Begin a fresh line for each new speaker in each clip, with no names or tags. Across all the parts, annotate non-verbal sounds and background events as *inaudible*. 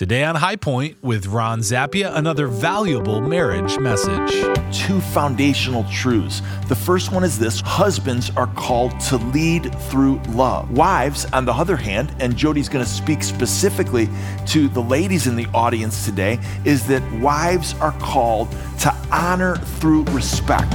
Today on High Point with Ron Zappia, another valuable marriage message.
Two foundational truths. The first one is this husbands are called to lead through love. Wives, on the other hand, and Jody's going to speak specifically to the ladies in the audience today, is that wives are called to honor through respect.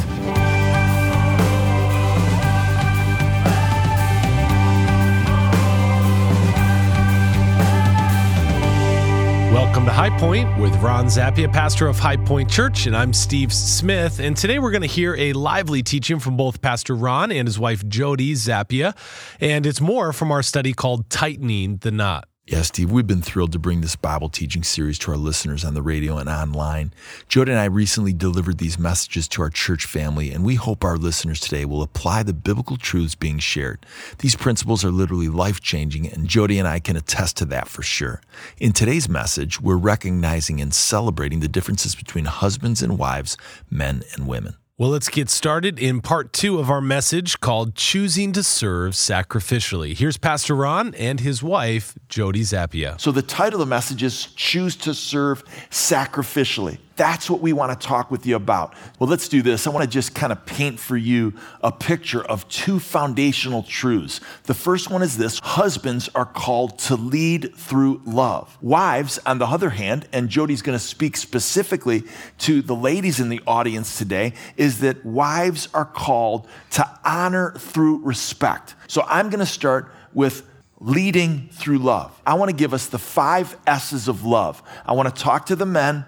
Welcome to High Point with Ron Zappia, pastor of High Point Church, and I'm Steve Smith. And today we're going to hear a lively teaching from both Pastor Ron and his wife Jody Zappia, and it's more from our study called Tightening the Knot.
Yeah, Steve, we've been thrilled to bring this Bible teaching series to our listeners on the radio and online. Jody and I recently delivered these messages to our church family, and we hope our listeners today will apply the biblical truths being shared. These principles are literally life changing, and Jody and I can attest to that for sure. In today's message, we're recognizing and celebrating the differences between husbands and wives, men and women.
Well, let's get started in part two of our message called Choosing to Serve Sacrificially. Here's Pastor Ron and his wife, Jody Zappia.
So, the title of the message is Choose to Serve Sacrificially. That's what we want to talk with you about. Well, let's do this. I want to just kind of paint for you a picture of two foundational truths. The first one is this husbands are called to lead through love. Wives, on the other hand, and Jody's going to speak specifically to the ladies in the audience today, is that wives are called to honor through respect. So I'm going to start with leading through love. I want to give us the five S's of love. I want to talk to the men.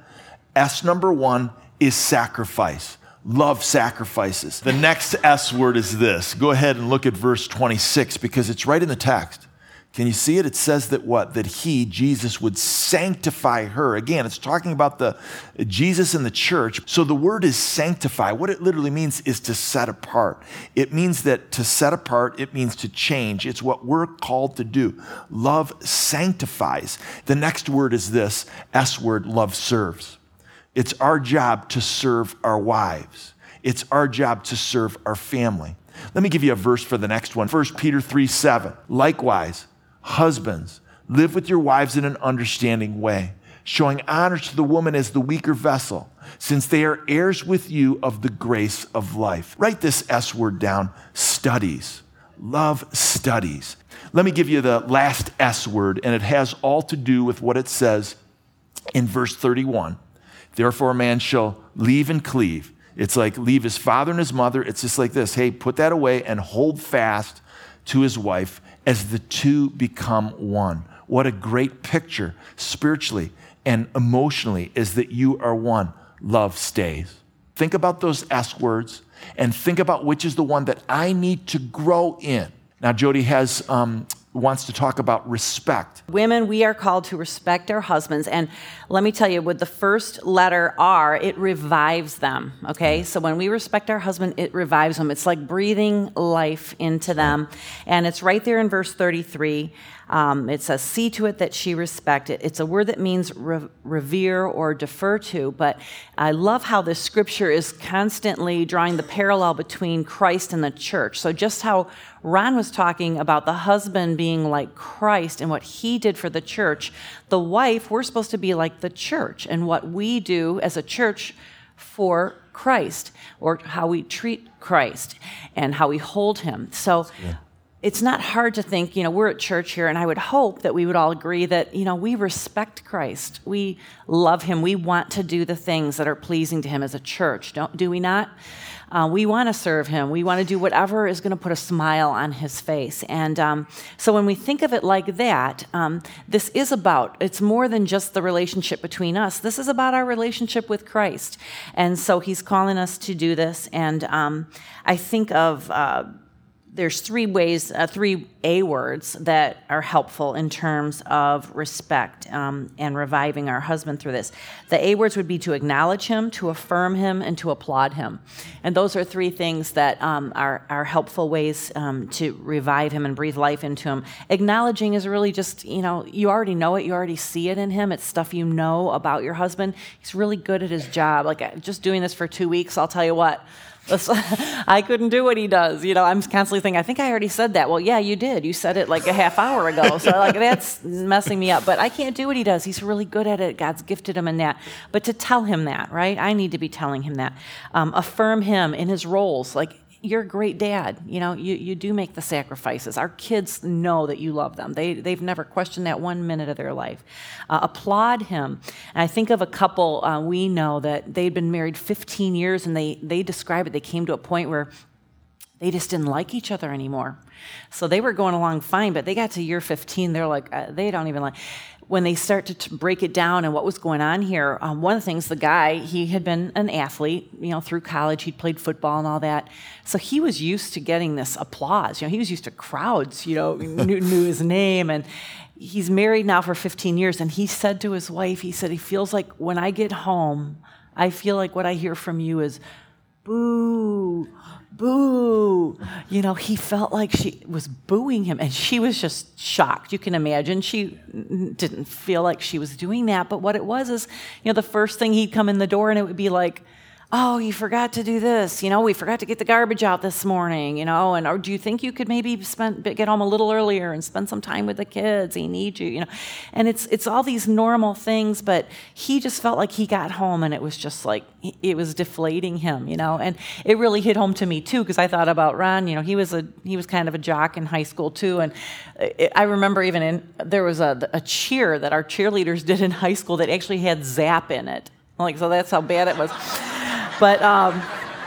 S number one is sacrifice. Love sacrifices. The next S word is this. Go ahead and look at verse 26 because it's right in the text. Can you see it? It says that what? That he, Jesus, would sanctify her. Again, it's talking about the Jesus in the church. So the word is sanctify. What it literally means is to set apart. It means that to set apart, it means to change. It's what we're called to do. Love sanctifies. The next word is this S word, love serves. It's our job to serve our wives. It's our job to serve our family. Let me give you a verse for the next one. 1 Peter 3 7. Likewise, Husbands, live with your wives in an understanding way, showing honor to the woman as the weaker vessel, since they are heirs with you of the grace of life. Write this S word down studies. Love studies. Let me give you the last S word, and it has all to do with what it says in verse 31. Therefore, a man shall leave and cleave. It's like leave his father and his mother. It's just like this hey, put that away and hold fast to his wife as the two become one. What a great picture spiritually and emotionally is that you are one. Love stays. Think about those S words and think about which is the one that I need to grow in. Now, Jody has um, wants to talk about respect.
Women, we are called to respect our husbands. And let me tell you, with the first letter R, it revives them. Okay? Mm. So when we respect our husband, it revives them. It's like breathing life into them. And it's right there in verse 33. Um, it says, see to it that she respect it. It's a word that means re- revere or defer to, but I love how this scripture is constantly drawing the parallel between Christ and the church. So, just how Ron was talking about the husband being like Christ and what he did for the church, the wife, we're supposed to be like the church and what we do as a church for Christ or how we treat Christ and how we hold him. So, yeah it's not hard to think, you know, we're at church here, and I would hope that we would all agree that, you know, we respect Christ. We love him. We want to do the things that are pleasing to him as a church, don't, do we not? Uh, we want to serve him. We want to do whatever is going to put a smile on his face. And um, so when we think of it like that, um, this is about, it's more than just the relationship between us. This is about our relationship with Christ. And so he's calling us to do this. And um, I think of, uh, there's three ways, uh, three A words that are helpful in terms of respect um, and reviving our husband through this. The A words would be to acknowledge him, to affirm him, and to applaud him. And those are three things that um, are, are helpful ways um, to revive him and breathe life into him. Acknowledging is really just, you know, you already know it, you already see it in him. It's stuff you know about your husband. He's really good at his job. Like, just doing this for two weeks, I'll tell you what *laughs* I couldn't do what he does. You know, I'm constantly thinking, I think I already said that. Well, yeah, you did. You said it like a half hour ago. *laughs* So like that's messing me up. But I can't do what he does. He's really good at it. God's gifted him in that. But to tell him that, right? I need to be telling him that. Um, affirm him in his roles. Like you're a great dad. You know, you, you do make the sacrifices. Our kids know that you love them. They, they've never questioned that one minute of their life. Uh, applaud him. And I think of a couple uh, we know that they'd been married 15 years and they, they describe it. They came to a point where they just didn't like each other anymore. So they were going along fine, but they got to year 15, they're like, uh, they don't even like when they start to t- break it down and what was going on here, um, one of the things, the guy, he had been an athlete, you know, through college, he'd played football and all that. So he was used to getting this applause. You know, he was used to crowds, you know, *laughs* knew, knew his name. And he's married now for 15 years. And he said to his wife, he said, he feels like when I get home, I feel like what I hear from you is, boo, boo. You know, he felt like she was booing him, and she was just shocked. You can imagine she didn't feel like she was doing that, but what it was is, you know, the first thing he'd come in the door and it would be like, oh, you forgot to do this. You know, we forgot to get the garbage out this morning, you know, and or do you think you could maybe spend, get home a little earlier and spend some time with the kids? He needs you, you know. And it's, it's all these normal things, but he just felt like he got home and it was just like, it was deflating him, you know. And it really hit home to me too, because I thought about Ron, you know, he was a, he was kind of a jock in high school too. And it, I remember even in, there was a, a cheer that our cheerleaders *laughs* did in high school that actually had Zap in it. Like, so that's how bad it was. But um,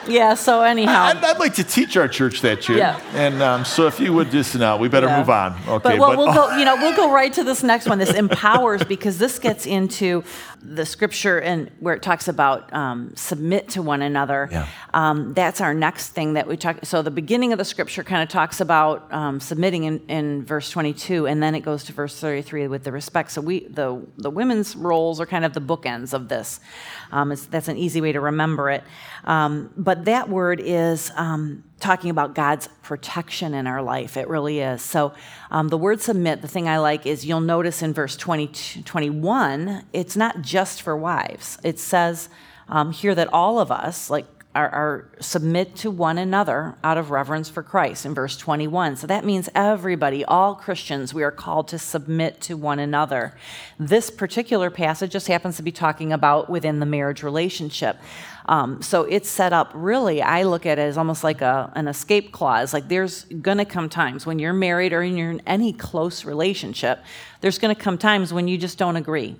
yeah, so anyhow.
I'd, I'd, like to teach our church that, too. Yeah. And um, so if you would just now, we better yeah. move on. Okay.
But, well, but, we'll *laughs* go, you know, we'll go right to this next one. This empowers because this gets into the scripture and where it talks about um, submit to one another. Yeah. Um, that's our next thing that we talk. So the beginning of the scripture kind of talks about um, submitting in, in verse 22, and then it goes to verse 33 with the respect. So we the the women's roles are kind of the bookends of this. Um, that's an easy way to remember it. Um, but that word is um, talking about God's protection in our life. It really is. So um, the word submit, the thing I like is you'll notice in verse 20, 21, it's not just for wives. It says um, here that all of us, like are, are, submit to one another out of reverence for Christ in verse 21. So that means everybody, all Christians, we are called to submit to one another. This particular passage just happens to be talking about within the marriage relationship. Um, so it's set up really, I look at it as almost like a, an escape clause. Like there's going to come times when you're married or you're in any close relationship, there's going to come times when you just don't agree.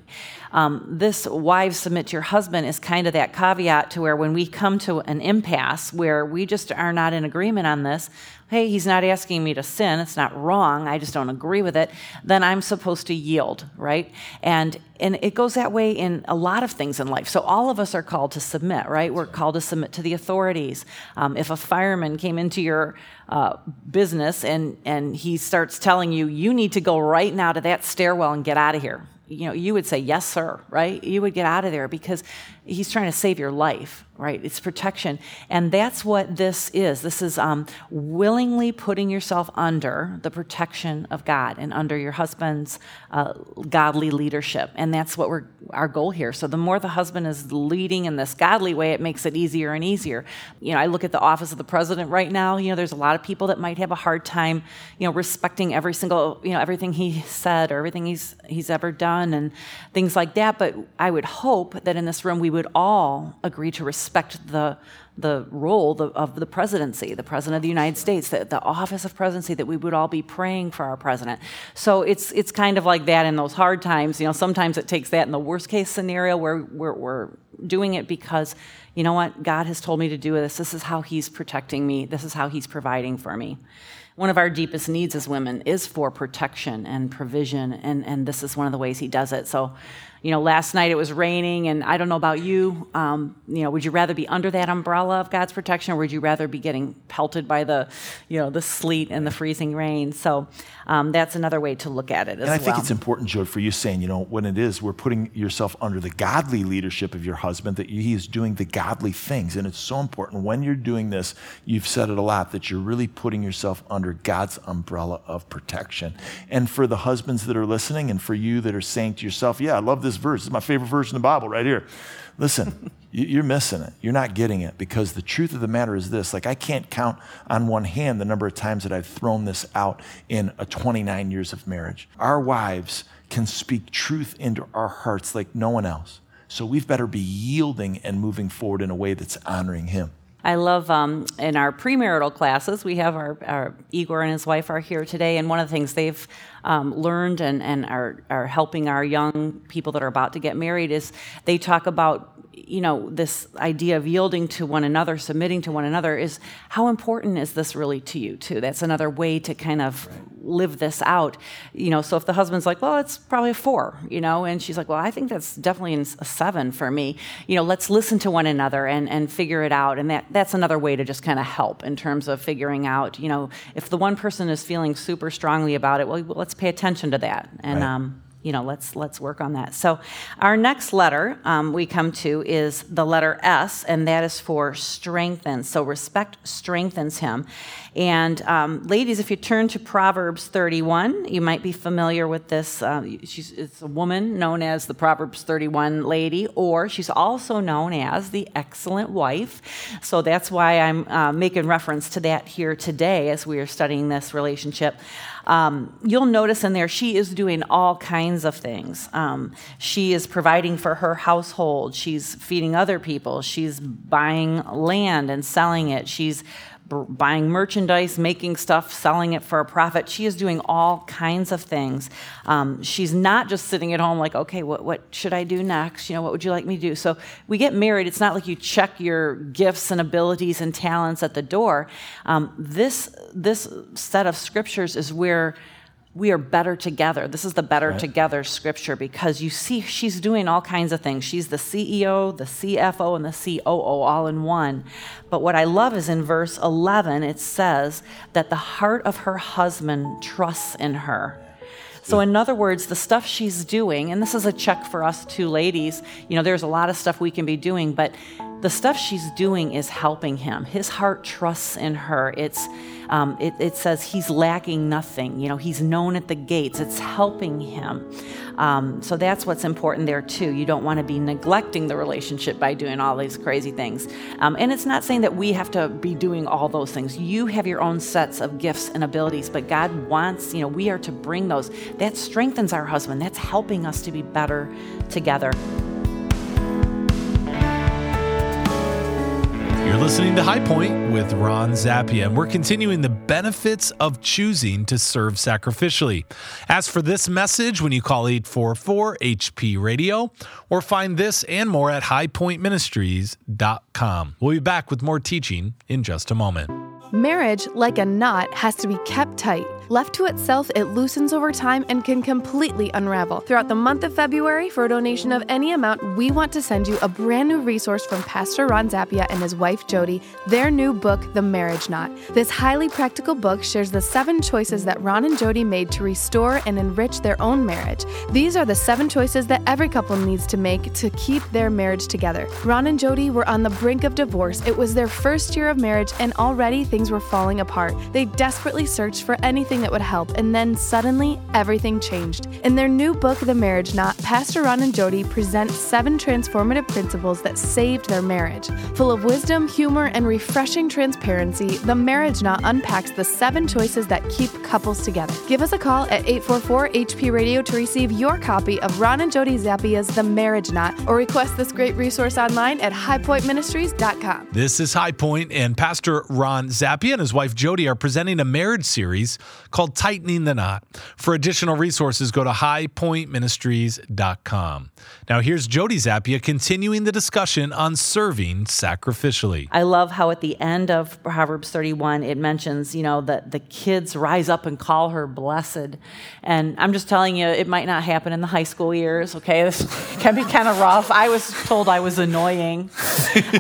Um, this wives submit to your husband is kind of that caveat to where when we come to an impasse where we just are not in agreement on this, hey, he's not asking me to sin, it's not wrong, I just don't agree with it, then I'm supposed to yield, right? And and it goes that way in a lot of things in life. So all of us are called to submit, right? We're called to submit to the authorities. Um, if a fireman came into your uh, business and and he starts telling you you need to go right now to that stairwell and get out of here, you know, you would say, yes, sir, right? You would get out of there because he's trying to save your life, right? It's protection. And that's what this is. This is um, willingly putting yourself under the protection of God and under your husband's uh, godly leadership. And that's what we're, our goal here. So the more the husband is leading in this godly way, it makes it easier and easier. You know, I look at the office of the president right now, you know, there's a lot of people that might have a hard time, you know, respecting every single, you know, everything he said or everything he's, he's ever done and things like that. But I would hope that in this room we would all agree to respect the the role of the presidency, the president of the United States, the, the office of presidency, that we would all be praying for our president. So it's, it's kind of like that in those hard times. You know, sometimes it takes that in the worst case scenario where we're, we're doing it because, you know what, God has told me to do this. This is how He's protecting me, this is how He's providing for me. One of our deepest needs as women is for protection and provision, and, and this is one of the ways He does it. So you know, last night it was raining, and I don't know about you. Um, you know, would you rather be under that umbrella of God's protection, or would you rather be getting pelted by the, you know, the sleet and the freezing rain? So um, that's another way to look at it.
and I
well.
think it's important, Joe, for you saying, you know, when it is, we're putting yourself under the godly leadership of your husband, that he is doing the godly things, and it's so important when you're doing this. You've said it a lot that you're really putting yourself under God's umbrella of protection. And for the husbands that are listening, and for you that are saying to yourself, "Yeah, I love this." This verse. Is my favorite verse in the Bible right here. Listen, *laughs* you're missing it. You're not getting it because the truth of the matter is this like, I can't count on one hand the number of times that I've thrown this out in a 29 years of marriage. Our wives can speak truth into our hearts like no one else. So we've better be yielding and moving forward in a way that's honoring Him.
I love um, in our premarital classes, we have our, our, Igor and his wife are here today, and one of the things they've um, learned and, and are, are helping our young people that are about to get married is they talk about you know, this idea of yielding to one another, submitting to one another, is how important is this really to you, too? That's another way to kind of right. live this out. You know, so if the husband's like, well, it's probably a four, you know, and she's like, well, I think that's definitely a seven for me, you know, let's listen to one another and, and figure it out. And that, that's another way to just kind of help in terms of figuring out, you know, if the one person is feeling super strongly about it, well, let's pay attention to that. And, right. um, you know, let's let's work on that. So, our next letter um, we come to is the letter S, and that is for strengthen. So, respect strengthens him. And um, ladies, if you turn to Proverbs 31, you might be familiar with this. Uh, she's it's a woman known as the Proverbs 31 lady, or she's also known as the excellent wife. So that's why I'm uh, making reference to that here today as we are studying this relationship. Um, you'll notice in there she is doing all kinds of things. Um, she is providing for her household. She's feeding other people. She's buying land and selling it. She's buying merchandise, making stuff, selling it for a profit. She is doing all kinds of things. Um, she's not just sitting at home like, okay, what, what should I do next? You know, what would you like me to do? So we get married. It's not like you check your gifts and abilities and talents at the door. Um, this this set of scriptures is where we are better together. This is the better right. together scripture because you see she's doing all kinds of things. She's the CEO, the CFO, and the COO all in one. But what I love is in verse 11, it says that the heart of her husband trusts in her. So, in other words, the stuff she's doing, and this is a check for us two ladies, you know, there's a lot of stuff we can be doing, but the stuff she's doing is helping him. His heart trusts in her. It's, um, it, it, says he's lacking nothing. You know, he's known at the gates. It's helping him. Um, so that's what's important there too. You don't want to be neglecting the relationship by doing all these crazy things. Um, and it's not saying that we have to be doing all those things. You have your own sets of gifts and abilities, but God wants, you know, we are to bring those. That strengthens our husband. That's helping us to be better together.
You're listening to High Point with Ron Zappia, and we're continuing the benefits of choosing to serve sacrificially. As for this message, when you call 844 HP Radio, or find this and more at highpointministries.com. We'll be back with more teaching in just a moment.
Marriage, like a knot, has to be kept tight. Left to itself, it loosens over time and can completely unravel. Throughout the month of February, for a donation of any amount, we want to send you a brand new resource from Pastor Ron Zappia and his wife Jody, their new book, The Marriage Knot. This highly practical book shares the seven choices that Ron and Jody made to restore and enrich their own marriage. These are the seven choices that every couple needs to make to keep their marriage together. Ron and Jody were on the brink of divorce. It was their first year of marriage, and already things were falling apart. They desperately searched for anything that would help, and then suddenly everything changed. In their new book, The Marriage Knot, Pastor Ron and Jody present seven transformative principles that saved their marriage. Full of wisdom, humor, and refreshing transparency, The Marriage Knot unpacks the seven choices that keep couples together. Give us a call at 844 HP Radio to receive your copy of Ron and Jody Zappia's The Marriage Knot, or request this great resource online at highpointministries.com.
This is High Point, and Pastor Ron Zappia and his wife Jody are presenting a marriage series called Tightening the Knot. For additional resources, go to highpointministries.com. Now, here's Jody Zappia continuing the discussion on serving sacrificially.
I love how at the end of Proverbs 31, it mentions, you know, that the kids rise up and call her blessed. And I'm just telling you, it might not happen in the high school years, okay? *laughs* This can be kind of rough. I was told I was annoying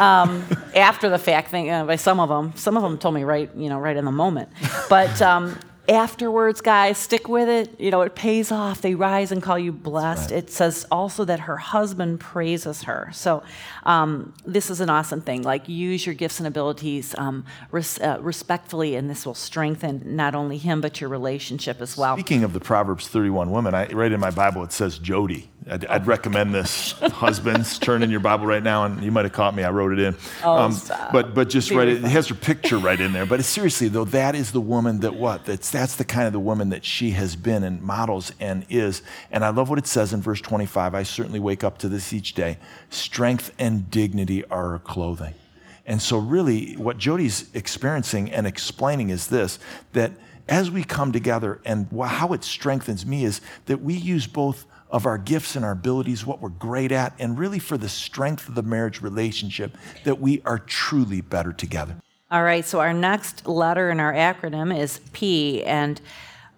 um, after the fact thing, uh, by some of them. Some of them told me right, you know, right in the moment. But um, afterwards, guys, stick with it. You know, it pays off. They rise and call you blessed. Right. It says also that her husband praises her. So um, this is an awesome thing. Like, use your gifts and abilities um, res- uh, respectfully, and this will strengthen not only him, but your relationship as well.
Speaking of the Proverbs 31 women, I, right in my Bible it says Jody. I'd, I'd recommend this. Husbands, turn in your Bible right now, and you might have caught me. I wrote it in.
Oh, um, stop!
but but just write it. It has her picture right in there. But seriously though, that is the woman that what? That's that's the kind of the woman that she has been and models and is. And I love what it says in verse 25. I certainly wake up to this each day. Strength and dignity are her clothing. And so, really, what Jody's experiencing and explaining is this that as we come together, and how it strengthens me is that we use both of our gifts and our abilities, what we're great at, and really for the strength of the marriage relationship, that we are truly better together.
All right, so our next letter in our acronym is P, and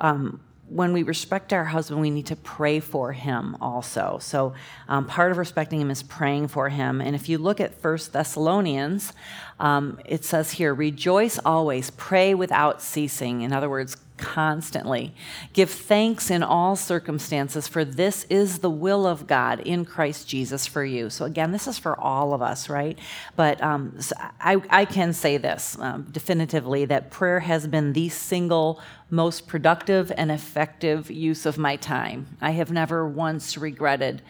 um, when we respect our husband, we need to pray for him also. So, um, part of respecting him is praying for him. And if you look at First Thessalonians, um, it says here, rejoice always, pray without ceasing. In other words, constantly. Give thanks in all circumstances, for this is the will of God in Christ Jesus for you. So, again, this is for all of us, right? But um, so I, I, can say this um, definitively that prayer has been the single most productive and effective use of my time. I have never once regretted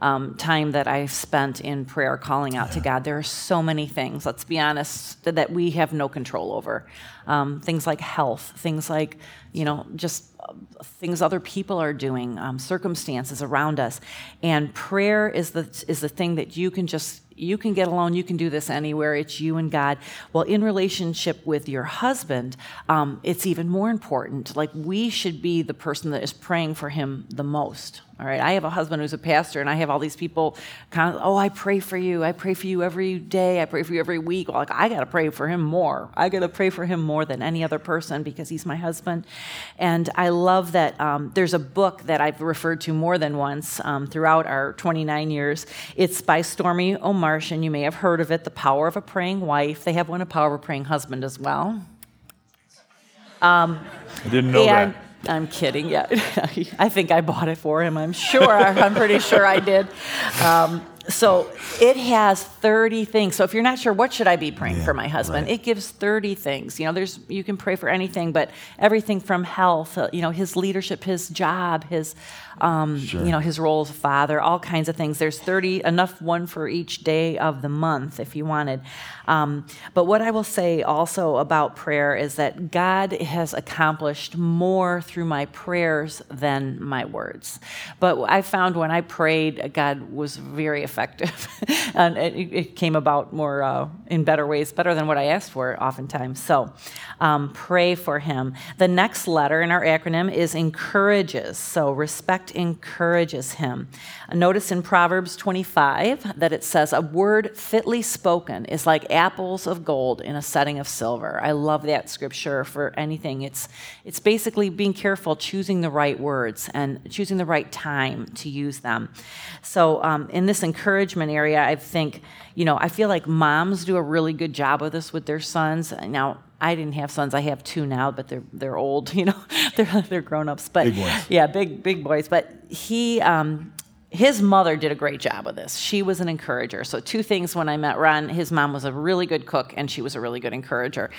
um, time that I've spent in prayer, calling out to God. There are so many things, let's be honest, that we have no control over. Um, things like health, things like, you know, just uh, things other people are doing, um, circumstances around us. And prayer is the, is the thing that you can just you can get alone, you can do this anywhere, it's you and God. Well, in relationship with your husband, um, it's even more important. Like, we should be the person that is praying for him the most. All right, I have a husband who's a pastor, and I have all these people kind of, oh, I pray for you. I pray for you every day. I pray for you every week. Well, like, I got to pray for him more. I got to pray for him more than any other person because he's my husband. And I love that um, there's a book that I've referred to more than once um, throughout our 29 years. It's by Stormie Omartian. You may have heard of it, The Power of a Praying Wife. They have one, A Power of a Praying Husband, as well.
Um, I didn't know that.
I'm kidding. Yeah, *laughs* I think I bought it for him. I'm sure. I'm pretty sure I did. Um, so it has 30 things. So if you're not sure what should I be praying yeah, for my husband, right. it gives 30 things. You know, there's you can pray for anything, but everything from health, uh, you know, his leadership, his job, his um, sure. you know, his role as a father, all kinds of things. There's 30 enough one for each day of the month if you wanted. Um, but what I will say also about prayer is that God has accomplished more through my prayers than my words. But I found when I prayed, God was very effective, *laughs* and it, it, came about more uh, in better ways, better than what I asked for, oftentimes. So, um, pray for Him. The next letter in our acronym is encourages. So respect encourages Him. Notice in Proverbs 25 that it says, "A word fitly spoken is like." apples of gold in a setting of silver. I love that scripture for anything. It's, it's basically being careful, choosing the right words and choosing the right time to use them. So, um, in this encouragement area, I think, you know, I feel like moms do a really good job of this with their sons. Now, I didn't have sons. I have two now, but they're they're old. *laughs* You know, *laughs* they're they're grown ups. But yeah, big big boys. But he um, his mother did a great job with this. She was an encourager. So, two things when I met Ron, his mom was a really good cook and she was a really good encourager.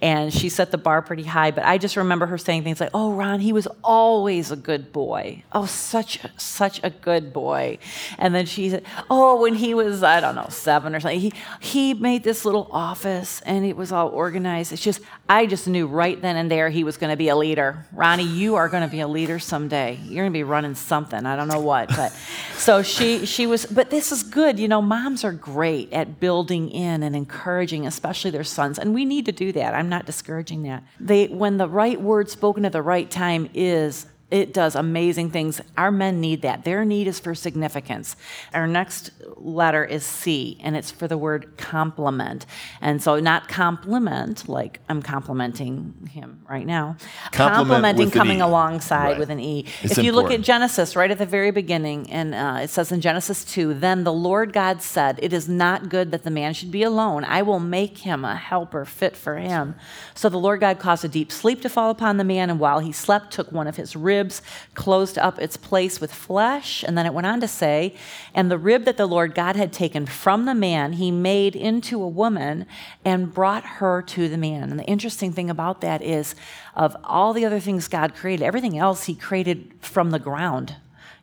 And she set the bar pretty high. But I just remember her saying things like, Oh, Ron, he was always a good boy. Oh, such, such a good boy. And then she said, Oh, when he was, I don't know, seven or something, he, he made this little office and it was all organized. It's just, I just knew right then and there he was going to be a leader. Ronnie, you are going to be a leader someday. You're going to be running something. I don't know what, but so she she was. But this is good. You know, moms are great at building in and encouraging, especially their sons, and we need to do that. I'm not discouraging that. They when the right word spoken at the right time is it does amazing things. Our men need that. Their need is for significance. Our next letter is C, and it's for the word compliment. And so, not compliment, like I'm complimenting him right now.
Compliment
Complimenting coming
e.
alongside
right.
with an E.
It's
if you
important.
look at Genesis, right at the very beginning, and uh, it says in Genesis 2 Then the Lord God said, It is not good that the man should be alone. I will make him a helper fit for him. So the Lord God caused a deep sleep to fall upon the man, and while he slept, took one of his ribs, closed up its place with flesh. And then it went on to say, And the rib that the Lord God had taken from the man, he made into a woman and brought her to the man. And the interesting thing about that is, of all the other things God created, everything else he created from the ground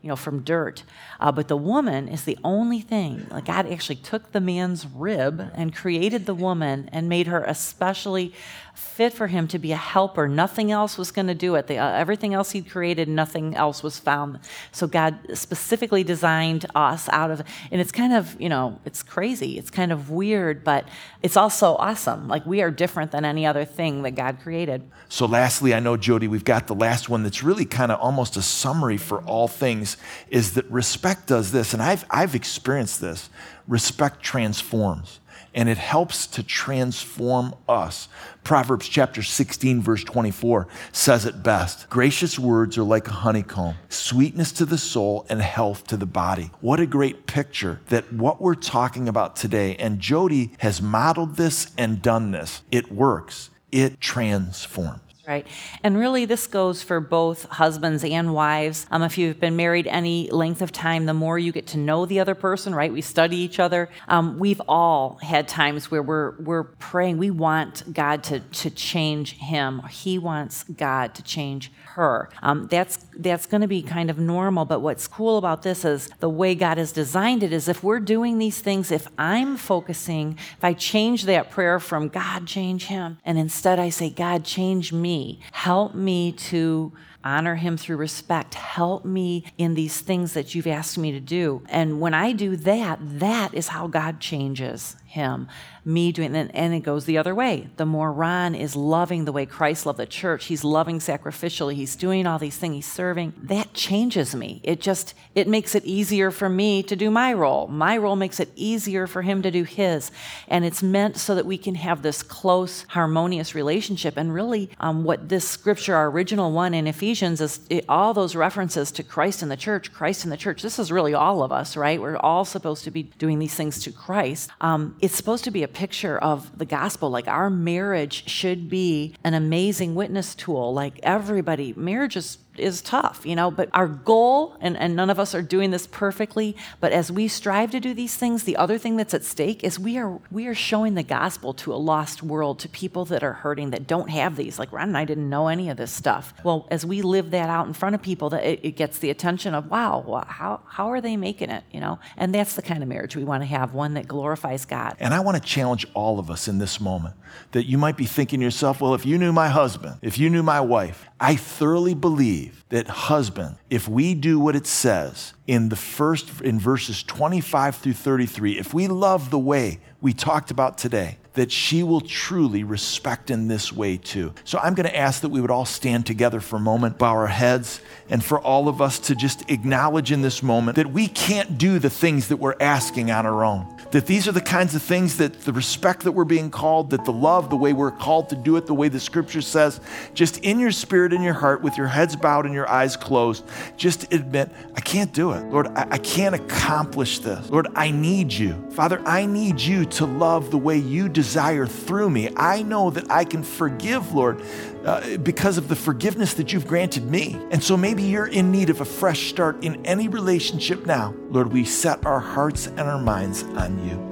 you know, from dirt. Uh, but the woman is the only thing. Like God actually took the man's rib and created the woman and made her especially fit for him to be a helper. Nothing else was going to do it. Uh, everything else he'd created, nothing else was found. So God specifically designed us out of, and it's kind of, you know, it's crazy. It's kind of weird, but it's also awesome. Like we are different than any other thing that God created.
So, lastly, I know, Jody, we've got the last one that's really kind of almost a summary for all things is that respect does this. And I've, I've experienced this. Respect transforms and it helps to transform us. Proverbs chapter 16, verse 24 says it best Gracious words are like a honeycomb, sweetness to the soul and health to the body. What a great picture that what we're talking about today, and Jody has modeled this and done this. It works, it transforms.
Right. And really, this goes for both husbands and wives. Um, if you've been married any length of time, the more you get to know the other person, right? We study each other. Um, we've all had times where we're, we're praying. We want God to, to change him. He wants God to change her. Um, that's that's going to be kind of normal. But what's cool about this is the way God has designed it is if we're doing these things, if I'm focusing, if I change that prayer from God, change him, and instead I say, God, change me, help me to honor him through respect. Help me in these things that you've asked me to do. And when I do that, that is how God changes him. Me doing it, and it goes the other way. The more Ron is loving the way Christ loved the church, he's loving sacrificially, he's doing all these things, he's serving, that changes me. It just, it makes it easier for me to do my role. My role makes it easier for him to do his. And it's meant so that we can have this close, harmonious relationship. And really, um, what this scripture, our original one in Ephesians, is it, all those references to Christ in the church, Christ in the church. This is really all of us, right? We're all supposed to be doing these things to Christ. Um, it's supposed to be a picture of the gospel. Like our marriage should be an amazing witness tool. Like everybody, marriage is is tough, you know, but our goal, and, and none of us are doing this perfectly, but as we strive to do these things, the other thing that's at stake is we are we are showing the gospel to a lost world, to people that are hurting that don't have these. Like Ron and I didn't know any of this stuff. Well, as we live that out in front of people, that it, it gets the attention of, wow, how how are they making it, you know? And that's the kind of marriage we want to have, one that glorifies God.
And I want to challenge all of us in this moment that you might be thinking to yourself, well, if you knew my husband, if you knew my wife, I thoroughly believe that husband, if we do what it says in the first in verses 25 through 33, if we love the way we talked about today, that she will truly respect in this way too. So I'm going to ask that we would all stand together for a moment, bow our heads, and for all of us to just acknowledge in this moment that we can't do the things that we're asking on our own. That these are the kinds of things that the respect that we're being called, that the love, the way we're called to do it, the way the scripture says, just in your spirit, in your heart, with your heads bowed and your eyes closed, just admit, I can't do it. Lord, I, I can't accomplish this. Lord, I need you. Father, I need you to love the way you desire through me. I know that I can forgive, Lord, uh, because of the forgiveness that you've granted me. And so maybe you're in need of a fresh start in any relationship now. Lord, we set our hearts and our minds on you.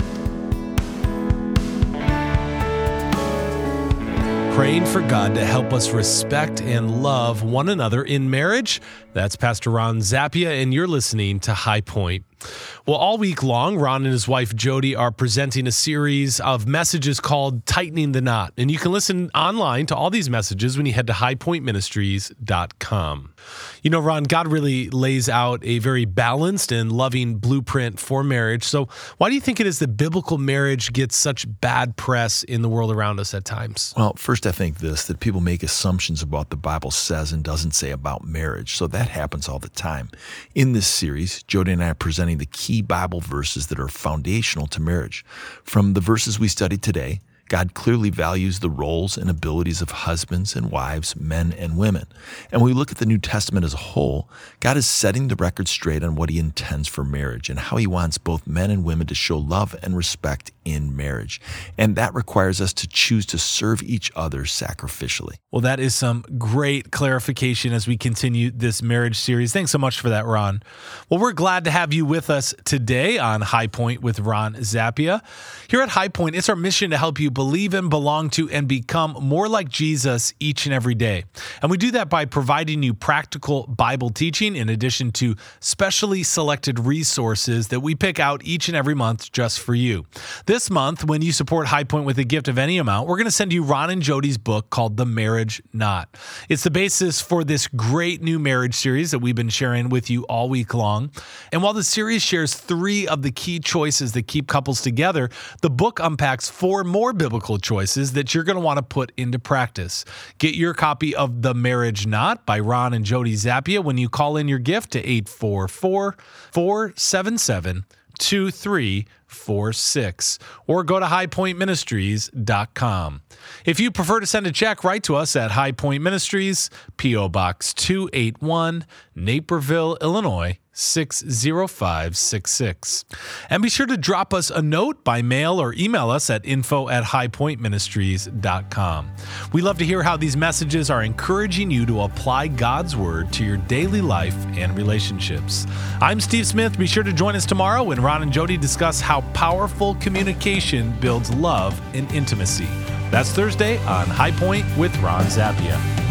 Praying for God to help us respect and love one another in marriage. That's Pastor Ron Zappia, and you're listening to High Point. Well, all week long, Ron and his wife Jody are presenting a series of messages called Tightening the Knot. And you can listen online to all these messages when you head to highpointministries.com. You know, Ron, God really lays out a very balanced and loving blueprint for marriage. So, why do you think it is that biblical marriage gets such bad press in the world around us at times?
Well, first, I think this that people make assumptions about what the Bible says and doesn't say about marriage. So, that happens all the time. In this series, Jody and I are presenting the key Bible verses that are foundational to marriage. From the verses we studied today, God clearly values the roles and abilities of husbands and wives, men and women. And when we look at the New Testament as a whole, God is setting the record straight on what he intends for marriage and how he wants both men and women to show love and respect in marriage. And that requires us to choose to serve each other sacrificially.
Well, that is some great clarification as we continue this marriage series. Thanks so much for that, Ron. Well, we're glad to have you with us today on High Point with Ron Zappia. Here at High Point, it's our mission to help you believe in, belong to, and become more like Jesus each and every day. And we do that by providing you practical Bible teaching in addition to specially selected resources that we pick out each and every month just for you. This month, when you support High Point with a gift of any amount, we're going to send you Ron and Jody's book called The Marriage Knot. It's the basis for this great new marriage series that we've been sharing with you all week long. And while the series shares three of the key choices that keep couples together, the book unpacks four more biblical choices that you're going to want to put into practice. Get your copy of The Marriage Knot by Ron and Jody Zappia when you call in your gift to 844 477 2346 or go to highpointministries.com. If you prefer to send a check, write to us at High Point Ministries, P.O. Box 281, Naperville, Illinois 60566. And be sure to drop us a note by mail or email us at info at highpointministries.com. We love to hear how these messages are encouraging you to apply God's word to your daily life and relationships. I'm Steve Smith. Be sure to join us tomorrow when Ron and Jody discuss how powerful communication builds love and intimacy. That's Thursday on High Point with Ron Zappia.